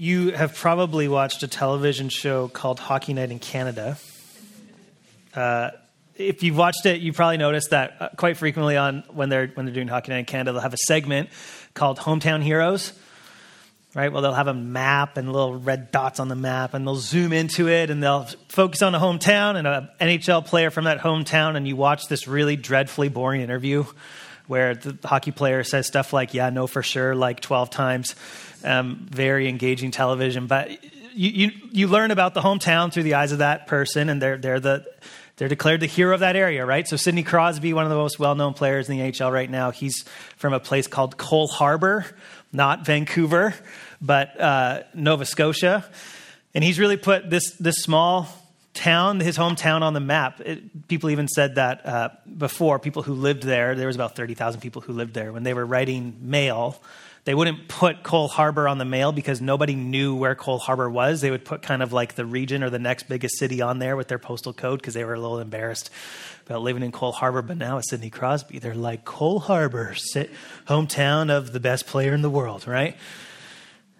you have probably watched a television show called Hockey Night in Canada. Uh, if you've watched it, you probably noticed that uh, quite frequently on when they're when they're doing Hockey Night in Canada, they'll have a segment called Hometown Heroes. Right? Well, they'll have a map and little red dots on the map, and they'll zoom into it, and they'll focus on a hometown and an NHL player from that hometown, and you watch this really dreadfully boring interview where the hockey player says stuff like, "Yeah, no, for sure," like twelve times. Um, very engaging television, but you, you you learn about the hometown through the eyes of that person, and they're they're the they're declared the hero of that area, right? So Sidney Crosby, one of the most well-known players in the NHL right now, he's from a place called Cole Harbour, not Vancouver, but uh, Nova Scotia, and he's really put this this small town, his hometown, on the map. It, people even said that uh, before. People who lived there, there was about thirty thousand people who lived there when they were writing mail they wouldn't put Cole Harbour on the mail because nobody knew where Cole Harbour was. They would put kind of like the region or the next biggest city on there with their postal code because they were a little embarrassed about living in Cole Harbour. But now it's Sidney Crosby. They're like Cole Harbour, hometown of the best player in the world, right?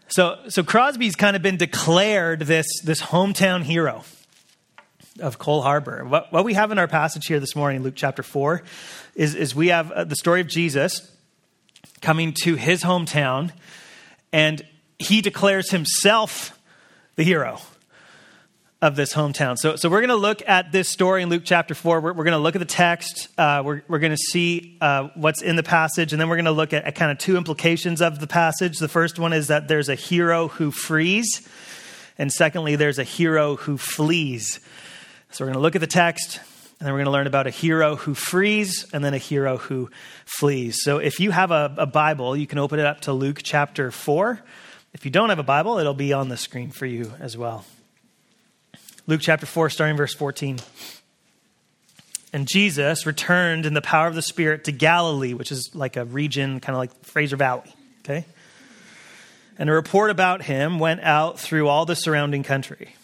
So, so Crosby's kind of been declared this, this hometown hero of Cole Harbour. What, what we have in our passage here this morning, Luke chapter 4, is, is we have uh, the story of Jesus coming to his hometown, and he declares himself the hero of this hometown. So, so we're going to look at this story in Luke chapter 4. We're, we're going to look at the text. Uh, we're we're going to see uh, what's in the passage, and then we're going to look at, at kind of two implications of the passage. The first one is that there's a hero who frees, and secondly, there's a hero who flees. So we're going to look at the text, and then we're going to learn about a hero who frees and then a hero who flees. So if you have a, a, Bible, you can open it up to Luke chapter 4. If you don't have a Bible, it'll be on the screen for you as well. Luke chapter 4, starting verse 14. And Jesus returned in the power of the Spirit to Galilee, which is like a region, kind of like Fraser Valley. Okay? And a report about him went out through all the surrounding country.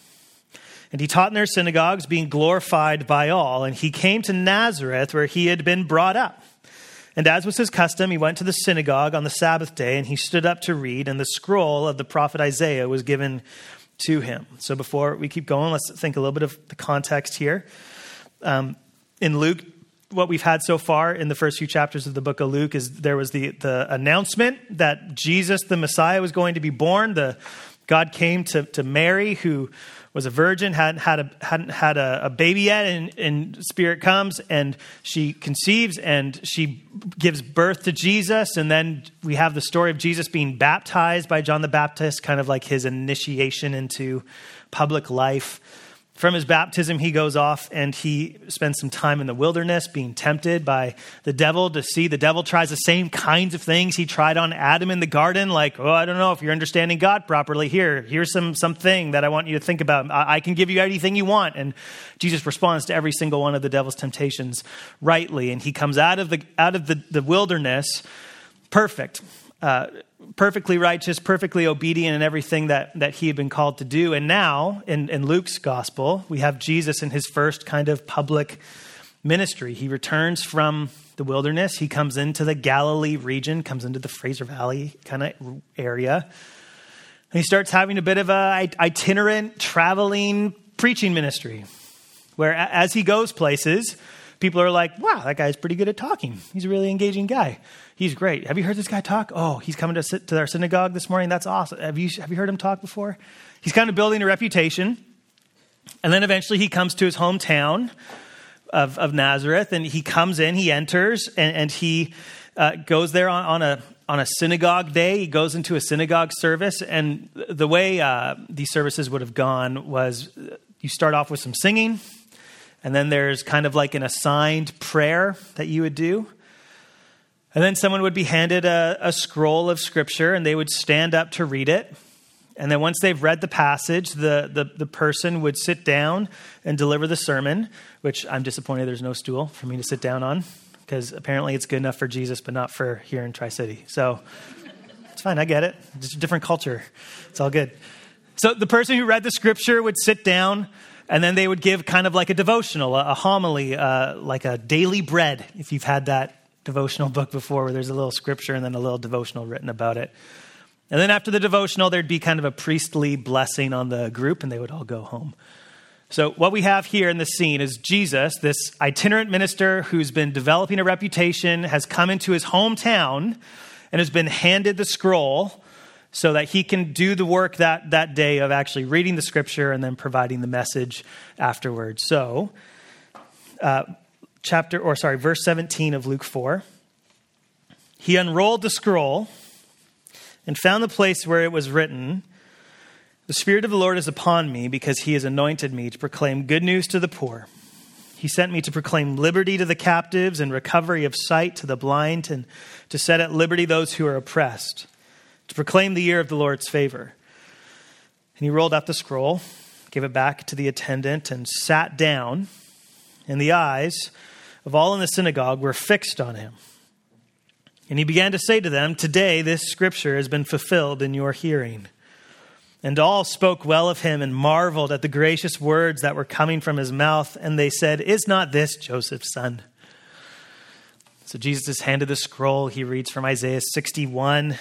And he taught in their synagogues, being glorified by all. And he came to Nazareth, where he had been brought up. And as was his custom, he went to the synagogue on the Sabbath day, and he stood up to read, and the scroll of the prophet Isaiah was given to him. So before we keep going, let's think a little bit of the context here. Um, in Luke, what we've had so far in the first few chapters of the book of Luke is there was the, the announcement that Jesus, the Messiah, was going to be born. The God came to, to Mary, who was a virgin, hadn't had a, hadn't had a, a baby yet, and, and Spirit comes and she conceives and she gives birth to Jesus. And then we have the story of Jesus being baptized by John the Baptist, kind of like his initiation into public life from his baptism, he goes off and he spends some time in the wilderness being tempted by the devil to see. The devil tries the same kinds of things he tried on Adam in the garden, like, oh, I don't know if you're understanding God properly. Here, here's some something that I want you to think about. I, I can give you anything you want. And Jesus responds to every single one of the devil's temptations rightly. And he comes out of the out of the, the wilderness perfect. Uh, perfectly righteous, perfectly obedient in everything that, that he had been called to do. And now, in, in Luke's gospel, we have Jesus in his first kind of public ministry. He returns from the wilderness, he comes into the Galilee region, comes into the Fraser Valley kind of area. And he starts having a bit of a itinerant, traveling preaching ministry, where as he goes places, people are like, wow, that guy's pretty good at talking. He's a really engaging guy. He's great. Have you heard this guy talk? Oh, he's coming to, sit to our synagogue this morning. That's awesome. Have you, have you heard him talk before? He's kind of building a reputation. And then eventually he comes to his hometown of, of Nazareth and he comes in, he enters, and, and he uh, goes there on, on, a, on a synagogue day. He goes into a synagogue service. And the way uh, these services would have gone was you start off with some singing, and then there's kind of like an assigned prayer that you would do. And then someone would be handed a, a, scroll of scripture and they would stand up to read it. And then once they've read the passage, the, the, the, person would sit down and deliver the sermon, which I'm disappointed there's no stool for me to sit down on because apparently it's good enough for Jesus, but not for here in Tri City. So it's fine, I get it. It's a different culture. It's all good. So the person who read the scripture would sit down and then they would give kind of like a devotional, a, homily, uh, like a daily bread, if you've had that devotional book before where there's a little scripture and then a little devotional written about it. And then after the devotional, there'd be kind of a priestly blessing on the group, and they would all go home. So, what we have here in the scene is Jesus, this itinerant minister who's been developing a reputation, has come into his hometown and has been handed the scroll so that he can do the work that, that day of actually reading the scripture and then providing the message afterwards. So, uh, chapter, or sorry, verse 17 of Luke 4. He unrolled the scroll and found the place where it was written The Spirit of the Lord is upon me because he has anointed me to proclaim good news to the poor. He sent me to proclaim liberty to the captives and recovery of sight to the blind and to set at liberty those who are oppressed, to proclaim the year of the Lord's favor. And he rolled up the scroll, gave it back to the attendant, and sat down. And the eyes of all in the synagogue were fixed on him. And he began to say to them, Today this scripture has been fulfilled in your hearing. And all spoke well of him and marveled at the gracious words that were coming from his mouth. And they said, Is not this Joseph's son? So Jesus is handed the scroll. He reads from Isaiah 61,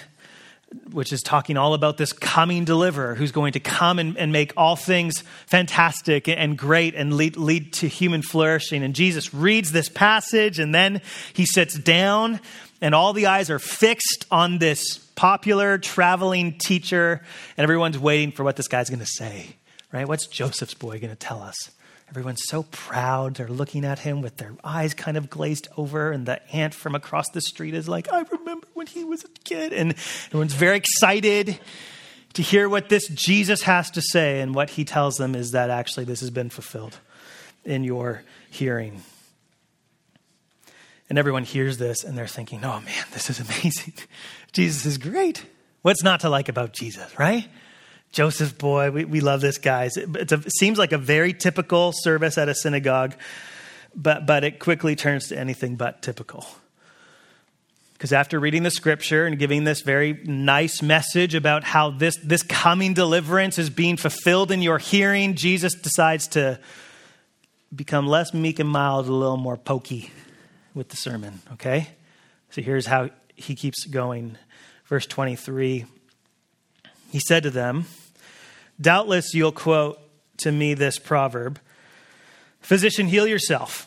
which is talking all about this coming deliverer who's going to come and, and make all things fantastic and great and lead, lead to human flourishing. And Jesus reads this passage and then he sits down and all the eyes are fixed on this popular traveling teacher, and everyone's waiting for what this guy's going to say, right? What's Joseph's boy going to tell us? Everyone's so proud. They're looking at him with their eyes kind of glazed over, and the aunt from across the street is like, I remember when he was a kid. And everyone's very excited to hear what this Jesus has to say, and what he tells them is that actually this has been fulfilled in your hearing. And everyone hears this and they're thinking, oh man, this is amazing. Jesus is great. What's not to like about Jesus, right? Joseph, boy, we, we love this guy. A, it seems like a very typical service at a synagogue, but, but it quickly turns to anything but typical. Because after reading the scripture and giving this very nice message about how this, this coming deliverance is being fulfilled in your hearing, Jesus decides to become less meek and mild, a little more pokey with the sermon, okay? So here's how he keeps going. Verse 23 He said to them, Doubtless you'll quote to me this proverb Physician, heal yourself.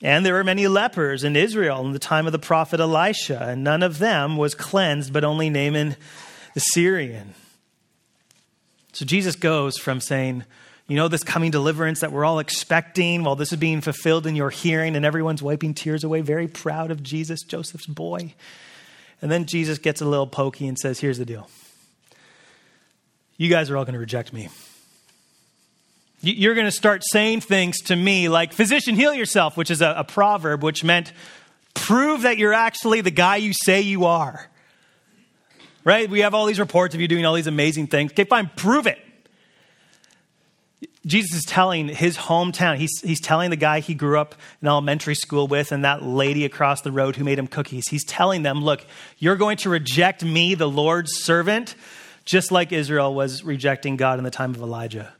And there were many lepers in Israel in the time of the prophet Elisha, and none of them was cleansed, but only Naaman the Syrian. So Jesus goes from saying, You know, this coming deliverance that we're all expecting, while this is being fulfilled in your hearing, and everyone's wiping tears away, very proud of Jesus, Joseph's boy. And then Jesus gets a little pokey and says, Here's the deal. You guys are all going to reject me. You're going to start saying things to me like, physician, heal yourself, which is a, a, proverb which meant prove that you're actually the guy you say you are. Right? We have all these reports of you doing all these amazing things. Okay, fine, prove it. Jesus is telling his hometown, he's, he's telling the guy he grew up in elementary school with and that lady across the road who made him cookies. He's telling them, look, you're going to reject me, the Lord's servant, just like Israel was rejecting God in the time of Elijah.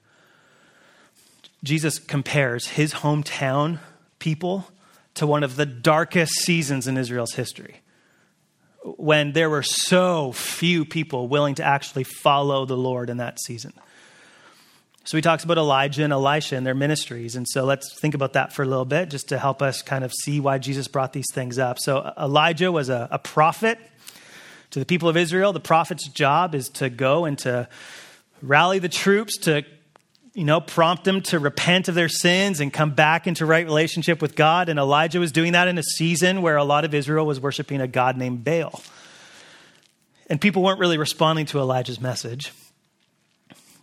Jesus compares his hometown people to one of the darkest seasons in Israel's history when there were so few people willing to actually follow the Lord in that season. So he talks about Elijah and Elisha and their ministries. And so let's think about that for a little bit just to help us kind of see why Jesus brought these things up. So Elijah was a, a prophet to the people of Israel. The prophet's job is to go and to rally the troops to you know, prompt them to repent of their sins and come back into right relationship with God. And Elijah was doing that in a season where a lot of Israel was worshiping a God named Baal. And people weren't really responding to Elijah's message.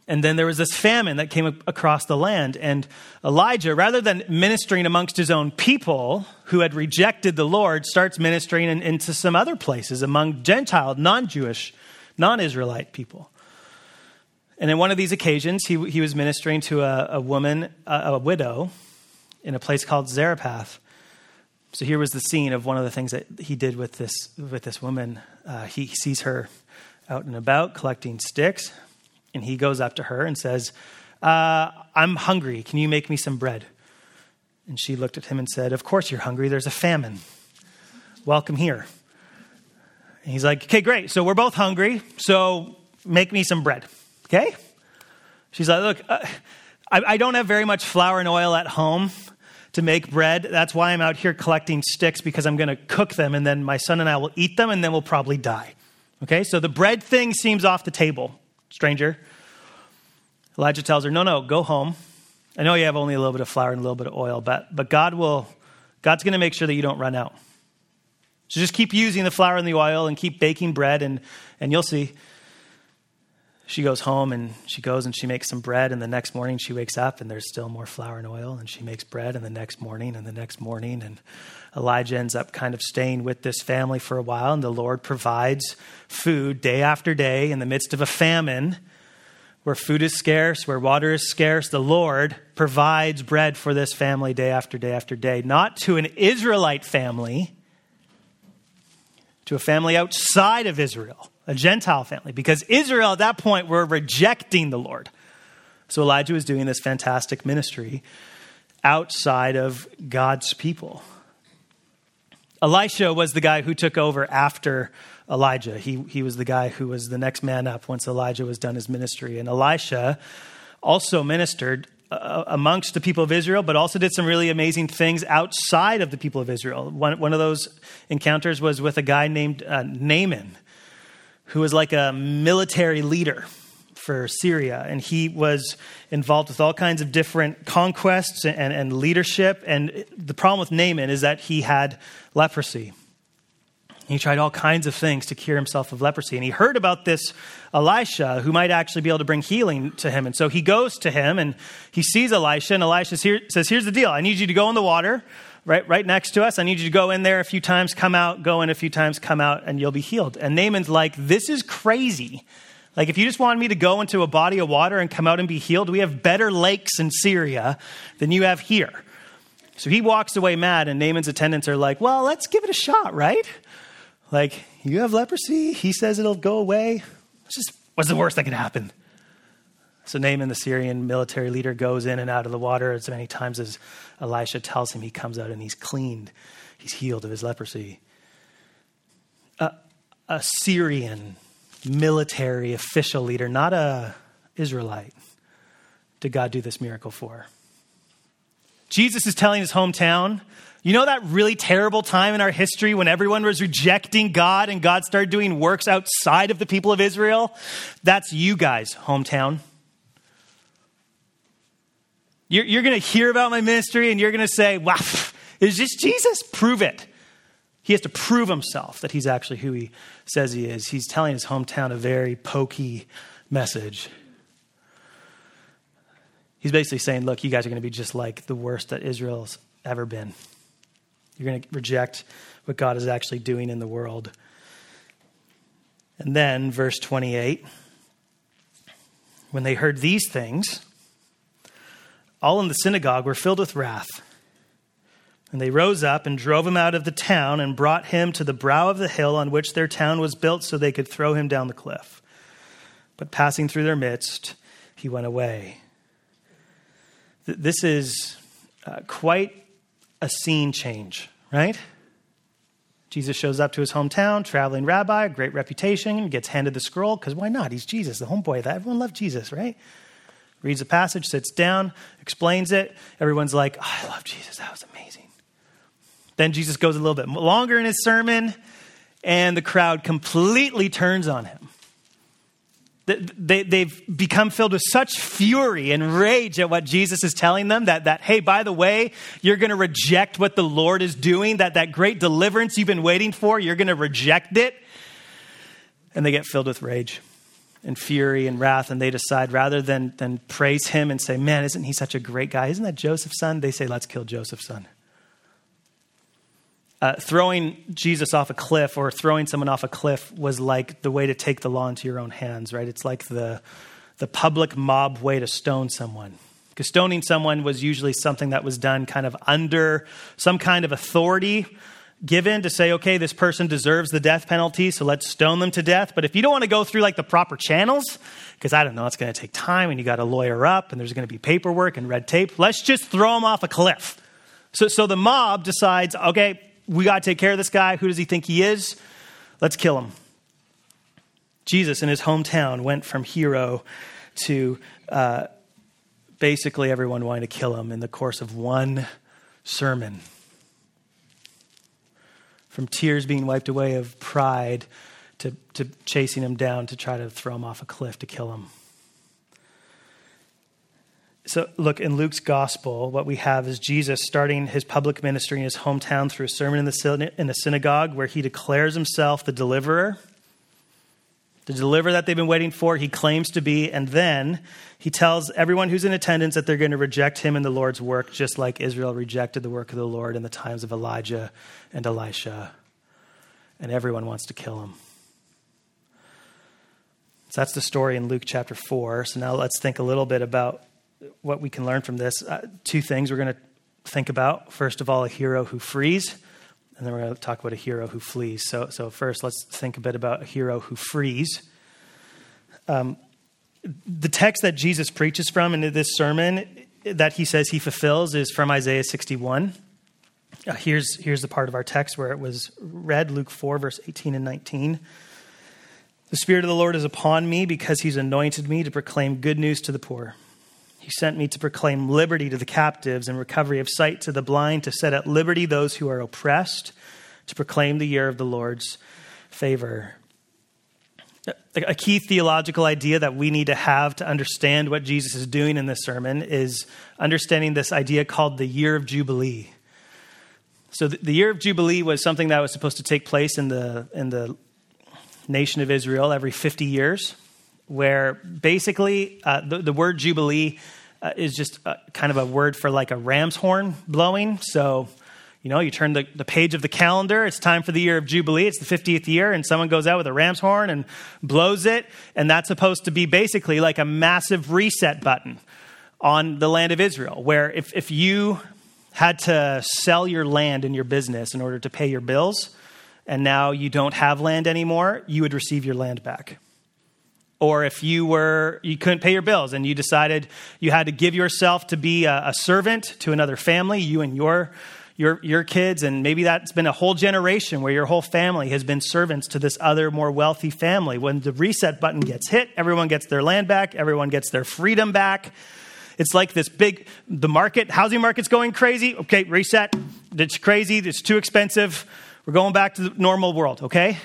And then there was this famine that came across the land. And Elijah, rather than ministering amongst his own people who had rejected the Lord, starts ministering in, into some other places among Gentile, non Jewish, non Israelite people. And in one of these occasions, he, he was ministering to a, a woman, a, a widow, in a place called Zarephath. So here was the scene of one of the things that he did with this with this woman. Uh, he sees her out and about collecting sticks, and he goes up to her and says, uh, "I'm hungry. Can you make me some bread?" And she looked at him and said, "Of course you're hungry. There's a famine. Welcome here." And he's like, "Okay, great. So we're both hungry. So make me some bread." Okay? She's like, Look, uh, I, I don't have very much flour and oil at home to make bread. That's why I'm out here collecting sticks because I'm going to cook them and then my son and I will eat them and then we'll probably die. Okay, so the bread thing seems off the table, stranger. Elijah tells her, No, no, go home. I know you have only a little bit of flour and a little bit of oil, but, but God will, God's going to make sure that you don't run out. So just keep using the flour and the oil and keep baking bread and, and you'll see she goes home and she goes and she makes some bread and the next morning she wakes up and there's still more flour and oil and she makes bread and the next morning and the next morning and elijah ends up kind of staying with this family for a while and the lord provides food day after day in the midst of a famine where food is scarce where water is scarce. The lord provides bread for this family day after day after day not to an israelite family to a family outside of israel a Gentile family, because Israel at that point were rejecting the Lord. So Elijah was doing this fantastic ministry outside of God's people. Elisha was the guy who took over after Elijah. He, he was the guy who was the next man up once Elijah was done his ministry. And Elisha also ministered uh, amongst the people of Israel, but also did some really amazing things outside of the people of Israel. One, one of those encounters was with a guy named uh, Naaman who was like a military leader for Syria. And he was involved with all kinds of different conquests and, and leadership. And the problem with Naaman is that he had leprosy. He tried all kinds of things to cure himself of leprosy. And he heard about this Elisha who might actually be able to bring healing to him. And so he goes to him and he sees Elisha. And Elisha says, Here's the deal I need you to go in the water right, right next to us. I need you to go in there a few times, come out, go in a few times, come out, and you'll be healed. And Naaman's like, This is crazy. Like, if you just wanted me to go into a body of water and come out and be healed, we have better lakes in Syria than you have here. So he walks away mad, and Naaman's attendants are like, Well, let's give it a shot, right? Like, you have leprosy. He says it'll go away. It's just, what's the worst that could happen? So Naaman, the Syrian military leader, goes in and out of the water as many times as Elisha tells him. He comes out and he's cleaned, he's healed of his leprosy. A, a Syrian military official leader, not a Israelite, did God do this miracle for. Jesus is telling his hometown, you know that really terrible time in our history when everyone was rejecting God and God started doing works outside of the people of Israel? That's you guys, hometown. You're, you're going to hear about my ministry and you're going to say, wow, is this Jesus? Prove it. He has to prove himself that he's actually who he says he is. He's telling his hometown a very pokey message. He's basically saying, look, you guys are going to be just like the worst that Israel's ever been. You're going to reject what God is actually doing in the world. And then, verse 28 when they heard these things, all in the synagogue were filled with wrath. And they rose up and drove him out of the town and brought him to the brow of the hill on which their town was built so they could throw him down the cliff. But passing through their midst, he went away. This is uh, quite a scene change, right? Jesus shows up to his hometown, traveling rabbi, great reputation, gets handed the scroll, because why not? He's Jesus, the homeboy. Everyone loved Jesus, right? Reads a passage, sits down, explains it. Everyone's like, oh, I love Jesus. That was amazing. Then Jesus goes a little bit longer in his sermon, and the crowd completely turns on him. They, have become filled with such fury and rage at what Jesus is telling them that, that hey, by the way, you're going to reject what the Lord is doing, that, that great deliverance you've been waiting for, you're going to reject it. And they get filled with rage and fury and wrath, and they decide rather than, than praise him and say, Man, isn't he such a great guy? Isn't that Joseph's son? They say, Let's kill Joseph's son. Uh, throwing Jesus off a cliff or throwing someone off a cliff was like the way to take the law into your own hands, right? It's like the, the public mob way to stone someone. Because stoning someone was usually something that was done kind of under some kind of authority given to say, okay, this person deserves the death penalty, so let's stone them to death. But if you don't want to go through like the proper channels, because I don't know, it's going to take time and you got to lawyer up and there's going to be paperwork and red tape, let's just throw them off a cliff. So, so the mob decides, okay, we got to take care of this guy. Who does he think he is? Let's kill him. Jesus in his hometown went from hero to uh, basically everyone wanting to kill him in the course of one sermon from tears being wiped away of pride to, to chasing him down to try to throw him off a cliff to kill him. So, look, in Luke's gospel, what we have is Jesus starting his public ministry in his hometown through a sermon in, the, in a synagogue where he declares himself the deliverer the deliverer that they've been waiting for, he claims to be, and then he tells everyone who's in attendance that they're going to reject him and the Lord's work, just like Israel rejected the work of the Lord in the times of Elijah and Elisha. And everyone wants to kill him. So that's the story in Luke chapter 4. So now let's think a little bit about what we can learn from this. Uh, two things we're going to think about. First of all, a hero who frees and then we're going to talk about a hero who flees. So, so first, let's think a bit about a hero who frees. Um, the text that Jesus preaches from in this sermon that he says he fulfills is from Isaiah 61. Uh, here's, here's the part of our text where it was read Luke 4, verse 18 and 19. The Spirit of the Lord is upon me because he's anointed me to proclaim good news to the poor. He sent me to proclaim liberty to the captives and recovery of sight to the blind, to set at liberty those who are oppressed, to proclaim the year of the Lord's favor. A key theological idea that we need to have to understand what Jesus is doing in this sermon is understanding this idea called the year of Jubilee. So, the year of Jubilee was something that was supposed to take place in the, in the nation of Israel every 50 years where basically uh, the, the, word Jubilee uh, is just a, kind of a word for like a ram's horn blowing. So, you know, you turn the, the page of the calendar, it's time for the year of Jubilee, it's the 50th year, and someone goes out with a ram's horn and blows it, and that's supposed to be basically like a massive reset button on the land of Israel, where if, if you had to sell your land and your business in order to pay your bills, and now you don't have land anymore, you would receive your land back or if you were you couldn't pay your bills and you decided you had to give yourself to be a, a, servant to another family you and your your your kids. And maybe that's been a whole generation where your whole family has been servants to this other more wealthy family. When the reset button gets hit everyone gets their land back everyone gets their freedom back. It's like this big the market housing market's going crazy. Okay reset. It's crazy. It's too expensive. We're going back to the normal world okay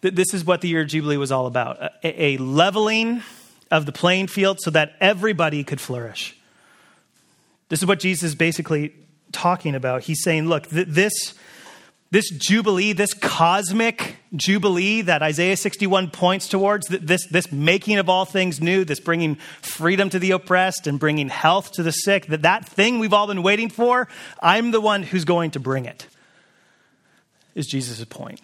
this is what the year of Jubilee was all about a, a leveling of the playing field so that everybody could flourish. This is what Jesus is basically talking about. He's saying, look, th- this, this jubilee, this cosmic jubilee that Isaiah 61 points towards, th- this, this making of all things new, this bringing freedom to the oppressed and bringing health to the sick, that, that thing we've all been waiting for, I'm the one who's going to bring it, is Jesus' point.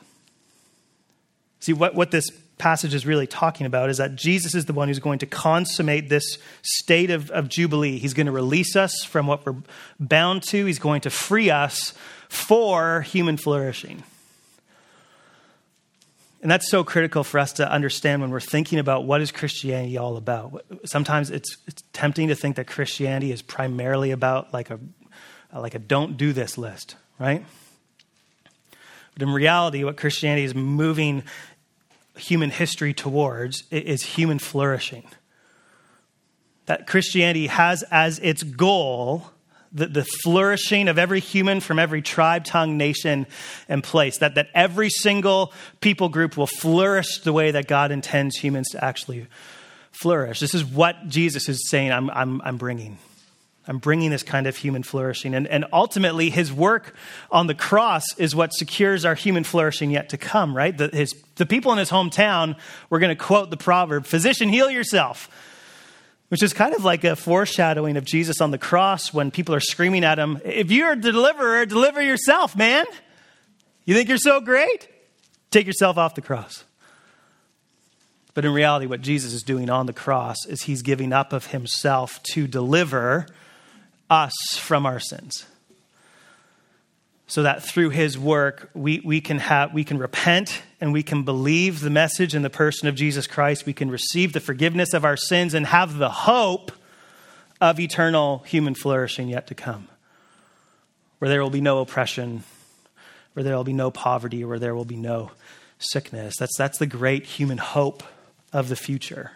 See, what, what this passage is really talking about is that Jesus is the one who's going to consummate this state of, of Jubilee. He's going to release us from what we're bound to, He's going to free us for human flourishing. And that's so critical for us to understand when we're thinking about what is Christianity all about. Sometimes it's, it's tempting to think that Christianity is primarily about like a, like a don't do this list, right? But in reality, what Christianity is moving human history towards is human flourishing. That Christianity has as its goal the, the, flourishing of every human from every tribe, tongue, nation, and place. That, that every single people group will flourish the way that God intends humans to actually flourish. This is what Jesus is saying I'm, I'm, I'm bringing. I'm bringing this kind of human flourishing. And, and ultimately, his work on the cross is what secures our human flourishing yet to come, right? The, his, the people in his hometown were going to quote the proverb, Physician, heal yourself, which is kind of like a foreshadowing of Jesus on the cross when people are screaming at him, If you're a deliverer, deliver yourself, man. You think you're so great? Take yourself off the cross. But in reality, what Jesus is doing on the cross is he's giving up of himself to deliver us from our sins. So that through his work, we, we, can have, we can repent and we can believe the message in the person of Jesus Christ. We can receive the forgiveness of our sins and have the hope of eternal human flourishing yet to come, where there will be no oppression, where there will be no poverty, where there will be no sickness. That's, that's the great human hope of the future.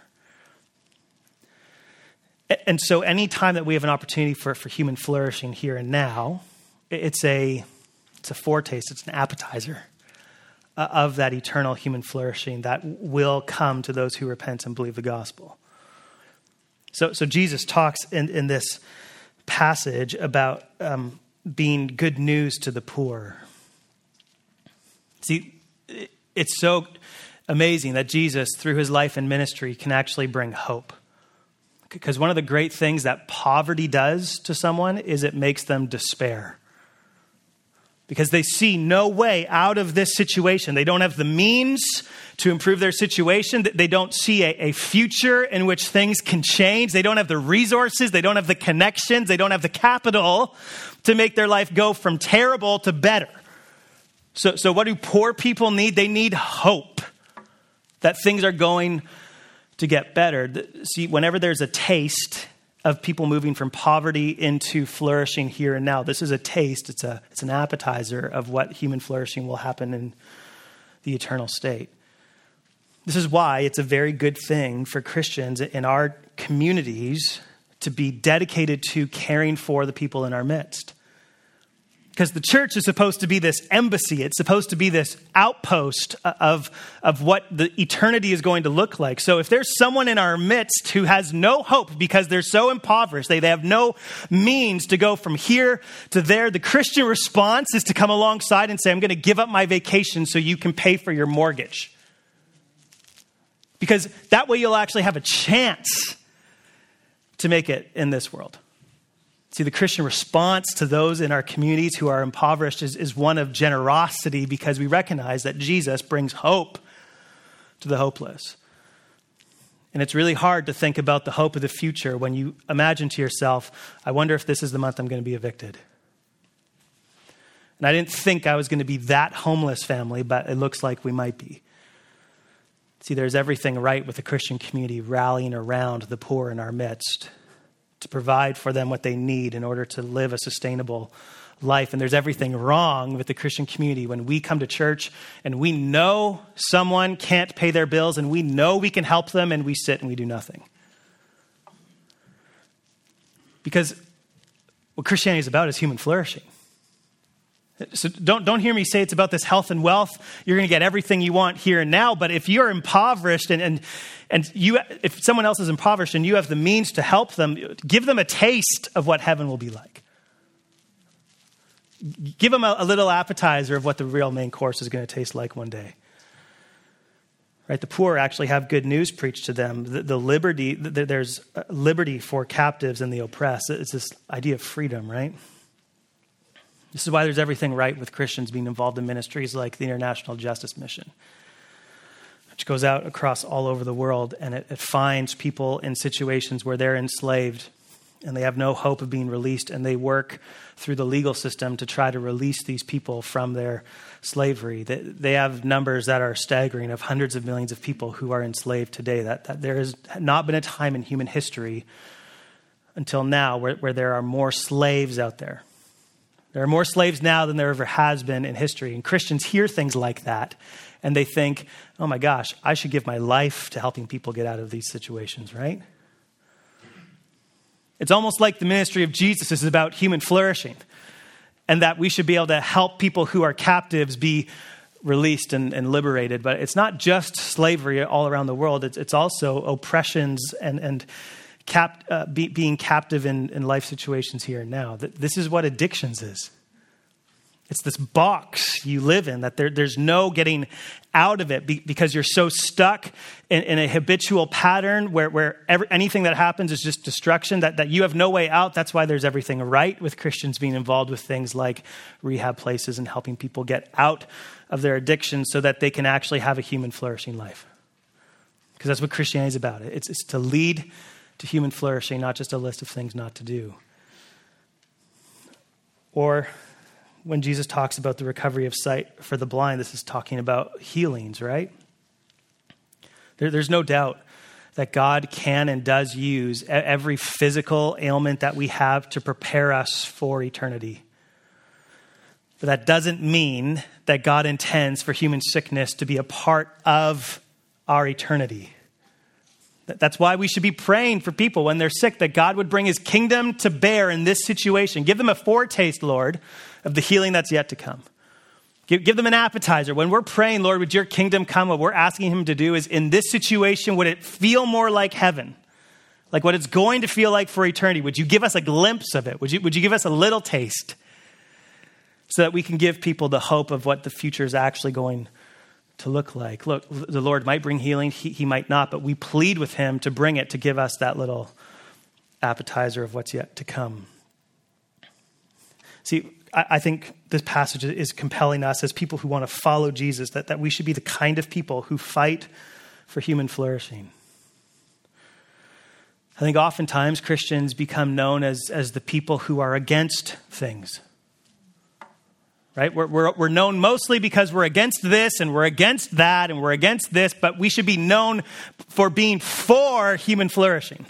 And so, anytime that we have an opportunity for, for human flourishing here and now, it's a, it's a foretaste, it's an appetizer uh, of that eternal human flourishing that will come to those who repent and believe the gospel. So, so Jesus talks in, in this passage about um, being good news to the poor. See, it's so amazing that Jesus, through his life and ministry, can actually bring hope. Because one of the great things that poverty does to someone is it makes them despair. Because they see no way out of this situation. They don't have the means to improve their situation. They don't see a, a, future in which things can change. They don't have the resources. They don't have the connections. They don't have the capital to make their life go from terrible to better. So, so what do poor people need? They need hope that things are going to get better. See, whenever there's a taste of people moving from poverty into flourishing here and now, this is a taste, it's, a, it's an appetizer of what human flourishing will happen in the eternal state. This is why it's a very good thing for Christians in our communities to be dedicated to caring for the people in our midst. Because the church is supposed to be this embassy, it's supposed to be this outpost of, of what the eternity is going to look like. So if there's someone in our midst who has no hope because they're so impoverished, they, they have no means to go from here to there, the Christian response is to come alongside and say, I'm going to give up my vacation so you can pay for your mortgage. Because that way you'll actually have a chance to make it in this world. See, the Christian response to those in our communities who are impoverished is, is one of generosity because we recognize that Jesus brings hope to the hopeless. And it's really hard to think about the hope of the future when you imagine to yourself, I wonder if this is the month I'm going to be evicted. And I didn't think I was going to be that homeless family, but it looks like we might be. See, there's everything right with the Christian community rallying around the poor in our midst to provide for them what they need in order to live a sustainable life. And there's everything wrong with the Christian community when we come to church and we know someone can't pay their bills and we know we can help them and we sit and we do nothing. Because what Christianity is about is human flourishing. So don't, don't hear me say it's about this health and wealth. You're going to get everything you want here and now. But if you're impoverished and, and, and you, if someone else is impoverished and you have the means to help them, give them a taste of what heaven will be like. Give them a, a little appetizer of what the real main course is going to taste like one day. Right? The poor actually have good news preached to them. The, the liberty, the, there's uh, liberty for captives and the oppressed. It's this idea of freedom, right? This is why there's everything right with Christians being involved in ministries like the International Justice Mission, which goes out across all over the world and it, it finds people in situations where they're enslaved and they have no hope of being released, and they work through the legal system to try to release these people from their slavery. They, have numbers that are staggering of hundreds of millions of people who are enslaved today. That, that there has not been a time in human history until now where, where there are more slaves out there there are more slaves now than there ever has been in history. And Christians hear things like that and they think, oh my gosh, I should give my life to helping people get out of these situations, right? It's almost like the ministry of Jesus is about human flourishing and that we should be able to help people who are captives be released and, and liberated. But it's not just slavery all around the world, it's, it's also oppressions and, and cap, uh, be, being captive in, in life situations here and now. This is what addictions is. It's this box you live in that there, there's no getting out of it because you're so stuck in, in a habitual pattern where, where every, anything that happens is just destruction, that, that you have no way out. That's why there's everything right with Christians being involved with things like rehab places and helping people get out of their addiction so that they can actually have a human flourishing life. because that's what Christianity is about. It's, it's to lead to human flourishing, not just a list of things not to do. Or when Jesus talks about the recovery of sight for the blind, this is talking about healings, right? There, there's no doubt that God can and does use every physical ailment that we have to prepare us for eternity. But that doesn't mean that God intends for human sickness to be a part of our eternity. That's why we should be praying for people when they're sick, that God would bring his kingdom to bear in this situation. Give them a foretaste, Lord, of the healing that's yet to come. Give, them an appetizer. When we're praying, Lord, would your kingdom come? What we're asking him to do is in this situation, would it feel more like heaven? Like what it's going to feel like for eternity? Would you give us a glimpse of it? Would you, would you give us a little taste so that we can give people the hope of what the future is actually going to look like. Look, the Lord might bring healing, he, he might not, but we plead with him to bring it, to give us that little appetizer of what's yet to come. See, I, I think this passage is compelling us as people who want to follow Jesus that, that we should be the kind of people who fight for human flourishing. I think oftentimes Christians become known as, as the people who are against things right? We're, we're, we're, known mostly because we're against this and we're against that and we're against this, but we should be known for being for human flourishing.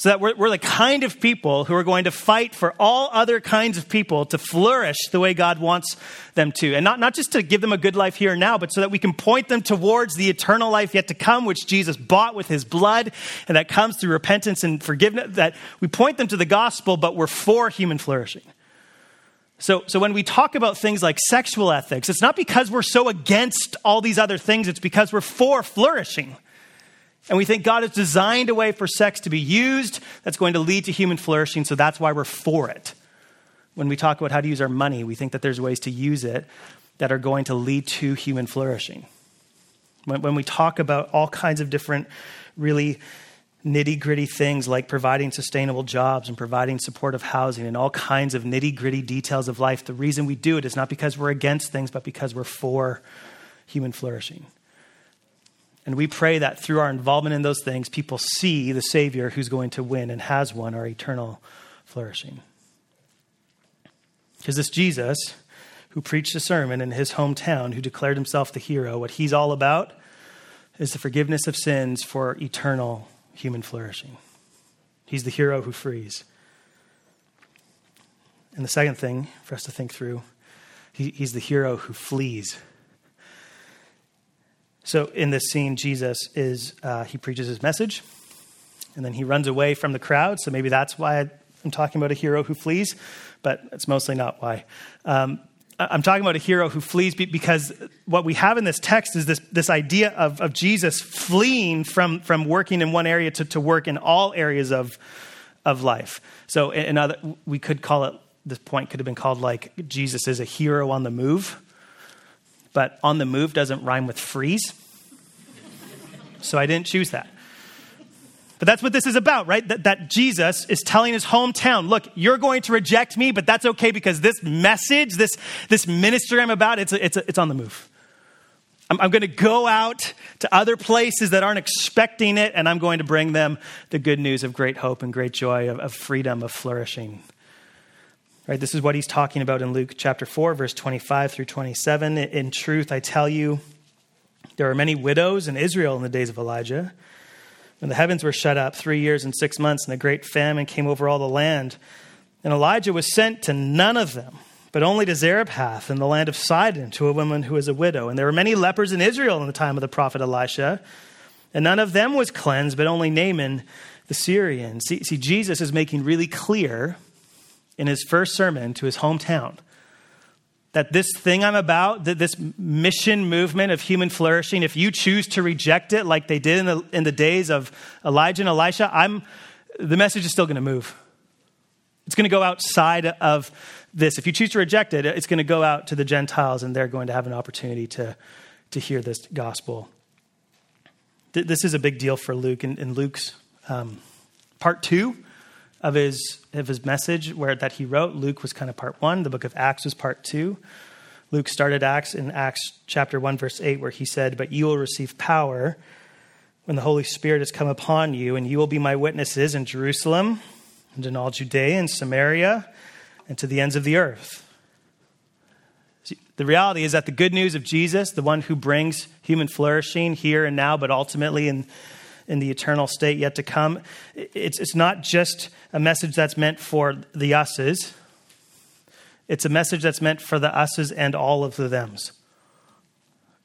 So that we're, we're the kind of people who are going to fight for all other kinds of people to flourish the way God wants them to. And not, not just to give them a good life here and now, but so that we can point them towards the eternal life yet to come, which Jesus bought with his blood, and that comes through repentance and forgiveness. That we point them to the gospel, but we're for human flourishing. So, so when we talk about things like sexual ethics, it's not because we're so against all these other things, it's because we're for flourishing. And we think God has designed a way for sex to be used that's going to lead to human flourishing, so that's why we're for it. When we talk about how to use our money, we think that there's ways to use it that are going to lead to human flourishing. When, when we talk about all kinds of different, really nitty gritty things like providing sustainable jobs and providing supportive housing and all kinds of nitty gritty details of life. The reason we do it is not because we're against things, but because we're for human flourishing. And we pray that through our involvement in those things, people see the Savior who's going to win and has won our eternal flourishing. Because this Jesus, who preached a sermon in his hometown, who declared himself the hero, what he's all about is the forgiveness of sins for eternal human flourishing. He's the hero who frees. And the second thing for us to think through, he, he's the hero who flees. So in this scene, Jesus is, uh, he preaches his message, and then he runs away from the crowd. So maybe that's why I'm talking about a hero who flees, but it's mostly not why. Um, I'm talking about a hero who flees because what we have in this text is this, this idea of, of Jesus fleeing from, from working in one area to, to work in all areas of, of life. So, in other, we could call it, this point could have been called like Jesus is a hero on the move, but on the move doesn't rhyme with frees. So, I didn't choose that. But that's what this is about, right? That, that, Jesus is telling his hometown, look, you're going to reject me, but that's okay because this message, this, this ministry I'm about, it's, it's, it's on the move. I'm, I'm going to go out to other places that aren't expecting it, and I'm going to bring them the good news of great hope and great joy, of, of freedom, of flourishing. Right? This is what he's talking about in Luke chapter 4, verse 25 through 27. In truth, I tell you, there are many widows in Israel in the days of Elijah when the heavens were shut up three years and six months, and a great famine came over all the land. And Elijah was sent to none of them, but only to Zarephath in the land of Sidon, to a woman who was a widow. And there were many lepers in Israel in the time of the prophet Elisha, and none of them was cleansed, but only Naaman the Syrian. See, see Jesus is making really clear in his first sermon to his hometown that this thing I'm about, that this mission movement of human flourishing, if you choose to reject it like they did in the, in the days of Elijah and Elisha, I'm, the message is still going to move. It's going to go outside of this. If you choose to reject it, it's going to go out to the Gentiles and they're going to have an opportunity to, to hear this gospel. This is a big deal for Luke. In, Luke's um, part two, of his, of his message where, that he wrote. Luke was kind of part one, the book of Acts was part two. Luke started Acts in Acts chapter 1, verse 8, where he said, But you will receive power when the Holy Spirit has come upon you, and you will be my witnesses in Jerusalem and in all Judea and Samaria and to the ends of the earth. The reality is that the good news of Jesus, the one who brings human flourishing here and now, but ultimately in, in the eternal state yet to come, it's, it's not just a message that's meant for the us's, it's a message that's meant for the us's and all of the them's.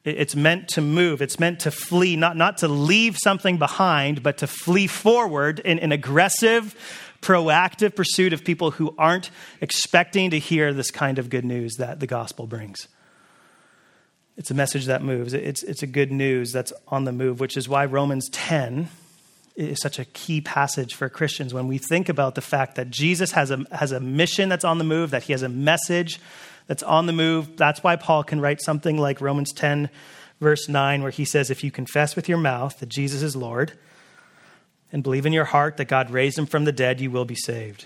It's meant to move. It's meant to flee, not, not to leave something behind, but to flee forward in an aggressive, proactive pursuit of people who aren't expecting to hear this kind of good news that the gospel brings. It's a message that moves. It's, it's a good news that's on the move, which is why Romans 10 is such a key passage for Christians when we think about the fact that Jesus has a, has a mission that's on the move, that he has a message that's on the move. That's why Paul can write something like Romans 10, verse 9, where he says, If you confess with your mouth that Jesus is Lord and believe in your heart that God raised him from the dead, you will be saved.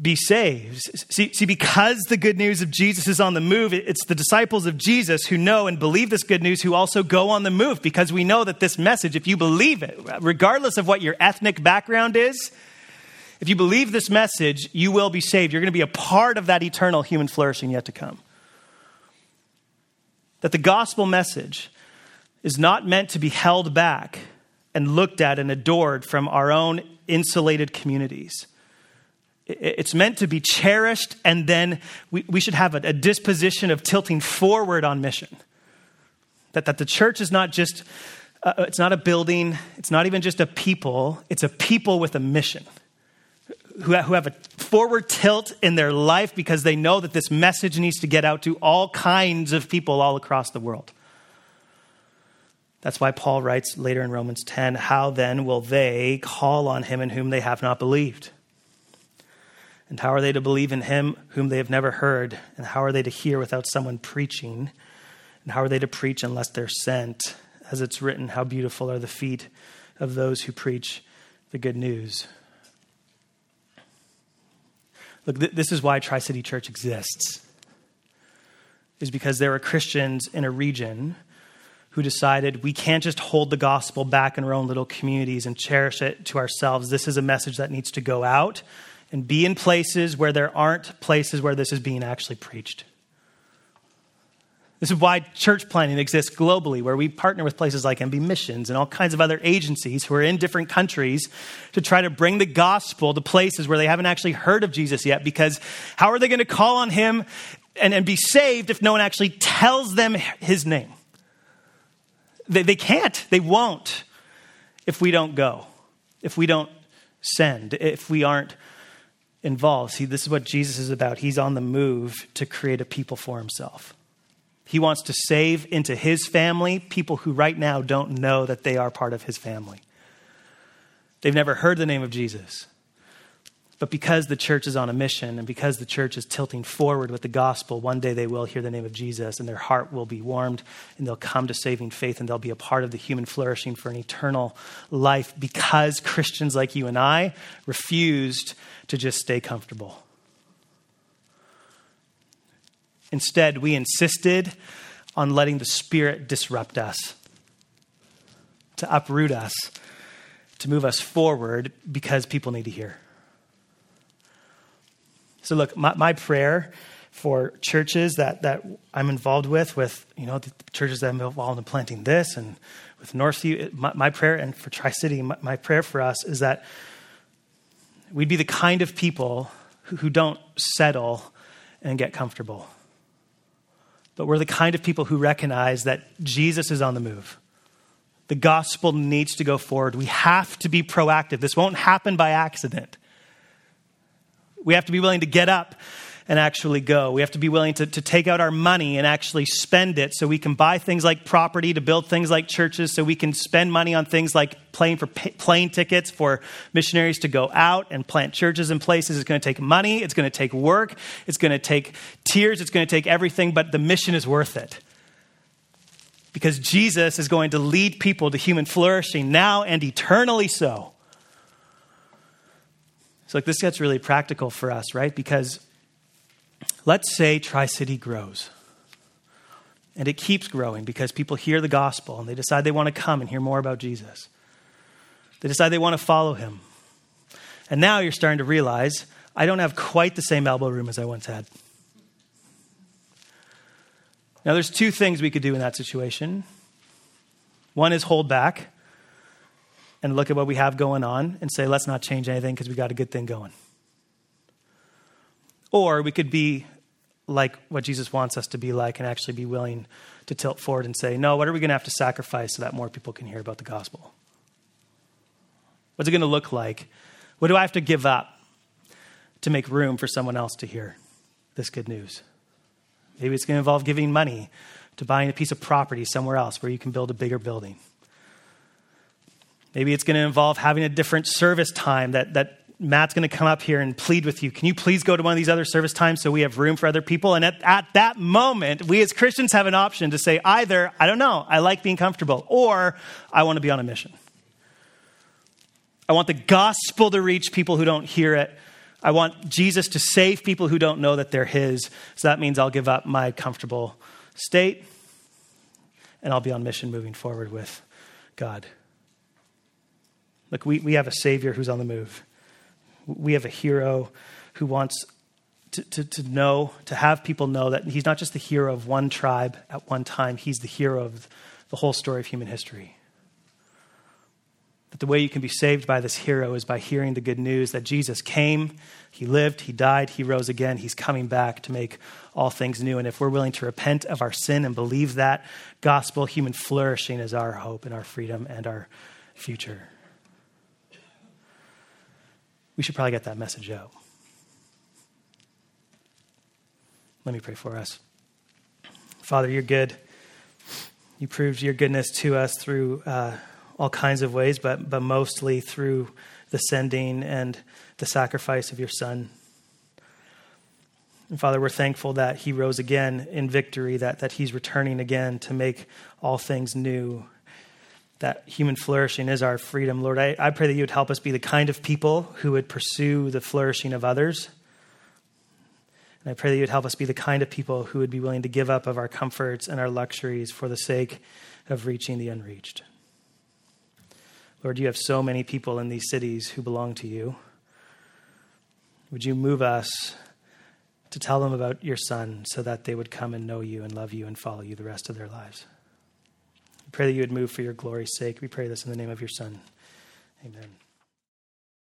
be saved. See, see, because the good news of Jesus is on the move, it's the disciples of Jesus who know and believe this good news who also go on the move because we know that this message, if you believe it, regardless of what your ethnic background is, if you believe this message, you will be saved. You're going to be a part of that eternal human flourishing yet to come. That the gospel message is not meant to be held back and looked at and adored from our own insulated communities. It's meant to be cherished, and then we, we should have a, disposition of tilting forward on mission. That, that the church is not just, uh, it's not a building, it's not even just a people, it's a people with a mission who, who have a forward tilt in their life because they know that this message needs to get out to all kinds of people all across the world. That's why Paul writes later in Romans 10 How then will they call on him in whom they have not believed? And how are they to believe in him whom they have never heard? And how are they to hear without someone preaching? And how are they to preach unless they're sent? As it's written, How beautiful are the feet of those who preach the good news. Look, th- this is why Tri City Church exists, is because there are Christians in a region who decided we can't just hold the gospel back in our own little communities and cherish it to ourselves. This is a message that needs to go out and be in places where there aren't places where this is being actually preached. This is why church planting exists globally, where we partner with places like MB Missions and all kinds of other agencies who are in different countries to try to bring the gospel to places where they haven't actually heard of Jesus yet. Because how are they going to call on him and, and be saved if no one actually tells them his name? They, they can't, they won't if we don't go, if we don't send, if we aren't involved. See, this is what Jesus is about. He's on the move to create a people for himself. He wants to save into his family people who right now don't know that they are part of his family. They've never heard the name of Jesus. But because the church is on a mission and because the church is tilting forward with the gospel, one day they will hear the name of Jesus and their heart will be warmed and they'll come to saving faith and they'll be a part of the human flourishing for an eternal life because Christians like you and I refused to just stay comfortable. Instead, we insisted on letting the Spirit disrupt us, to uproot us, to move us forward because people need to hear. So, look, my, my prayer for churches that, that I'm involved with, with you know the churches that I'm involved in planting this, and with Northview, my, my prayer, and for Tri City, my, my, prayer for us is that we'd be the kind of people who, who don't settle and get comfortable, but we're the kind of people who recognize that Jesus is on the move. The gospel needs to go forward. We have to be proactive. This won't happen by accident. We have to be willing to get up and actually go. We have to be willing to, to take out our money and actually spend it so we can buy things like property to build things like churches, so we can spend money on things like paying for plane tickets for missionaries to go out and plant churches in places. It's going to take money, it's going to take work, it's going to take tears, it's going to take everything, but the mission is worth it. Because Jesus is going to lead people to human flourishing now and eternally so. So, like, this gets really practical for us, right? Because let's say Tri City grows. And it keeps growing because people hear the gospel and they decide they want to come and hear more about Jesus. They decide they want to follow him. And now you're starting to realize I don't have quite the same elbow room as I once had. Now, there's two things we could do in that situation. One is hold back and look at what we have going on and say, let's not change anything because we got a good thing going. Or we could be like what Jesus wants us to be like and actually be willing to tilt forward and say, no, what are we going to have to sacrifice so that more people can hear about the gospel? What's it going to look like? What do I have to give up to make room for someone else to hear this good news? Maybe it's going to involve giving money to buying a piece of property somewhere else where you can build a bigger building. Maybe it's going to involve having a different service time that, that Matt's going to come up here and plead with you. Can you please go to one of these other service times so we have room for other people? And at, at that moment, we as Christians have an option to say either, I don't know, I like being comfortable, or I want to be on a mission. I want the gospel to reach people who don't hear it. I want Jesus to save people who don't know that they're His. So that means I'll give up my comfortable state and I'll be on mission moving forward with God. Look, we, we have a Savior who's on the move. We have a hero who wants to, to, to, know, to have people know that he's not just the hero of one tribe at one time, he's the hero of the whole story of human history. That the way you can be saved by this hero is by hearing the good news that Jesus came, he lived, he died, he rose again, he's coming back to make all things new. And if we're willing to repent of our sin and believe that gospel, human flourishing is our hope and our freedom and our future we should probably get that message out. Let me pray for us. Father, you're good. You proved your goodness to us through uh, all kinds of ways, but, but mostly through the sending and the sacrifice of your Son. And Father, we're thankful that He rose again in victory, that, that He's returning again to make all things new that human flourishing is our freedom. Lord, I, I pray that you would help us be the kind of people who would pursue the flourishing of others. And I pray that you would help us be the kind of people who would be willing to give up of our comforts and our luxuries for the sake of reaching the unreached. Lord, you have so many people in these cities who belong to you. Would you move us to tell them about your son so that they would come and know you and love you and follow you the rest of their lives? Pray that you would move for your glory's sake. We pray this in the name of your Son. Amen.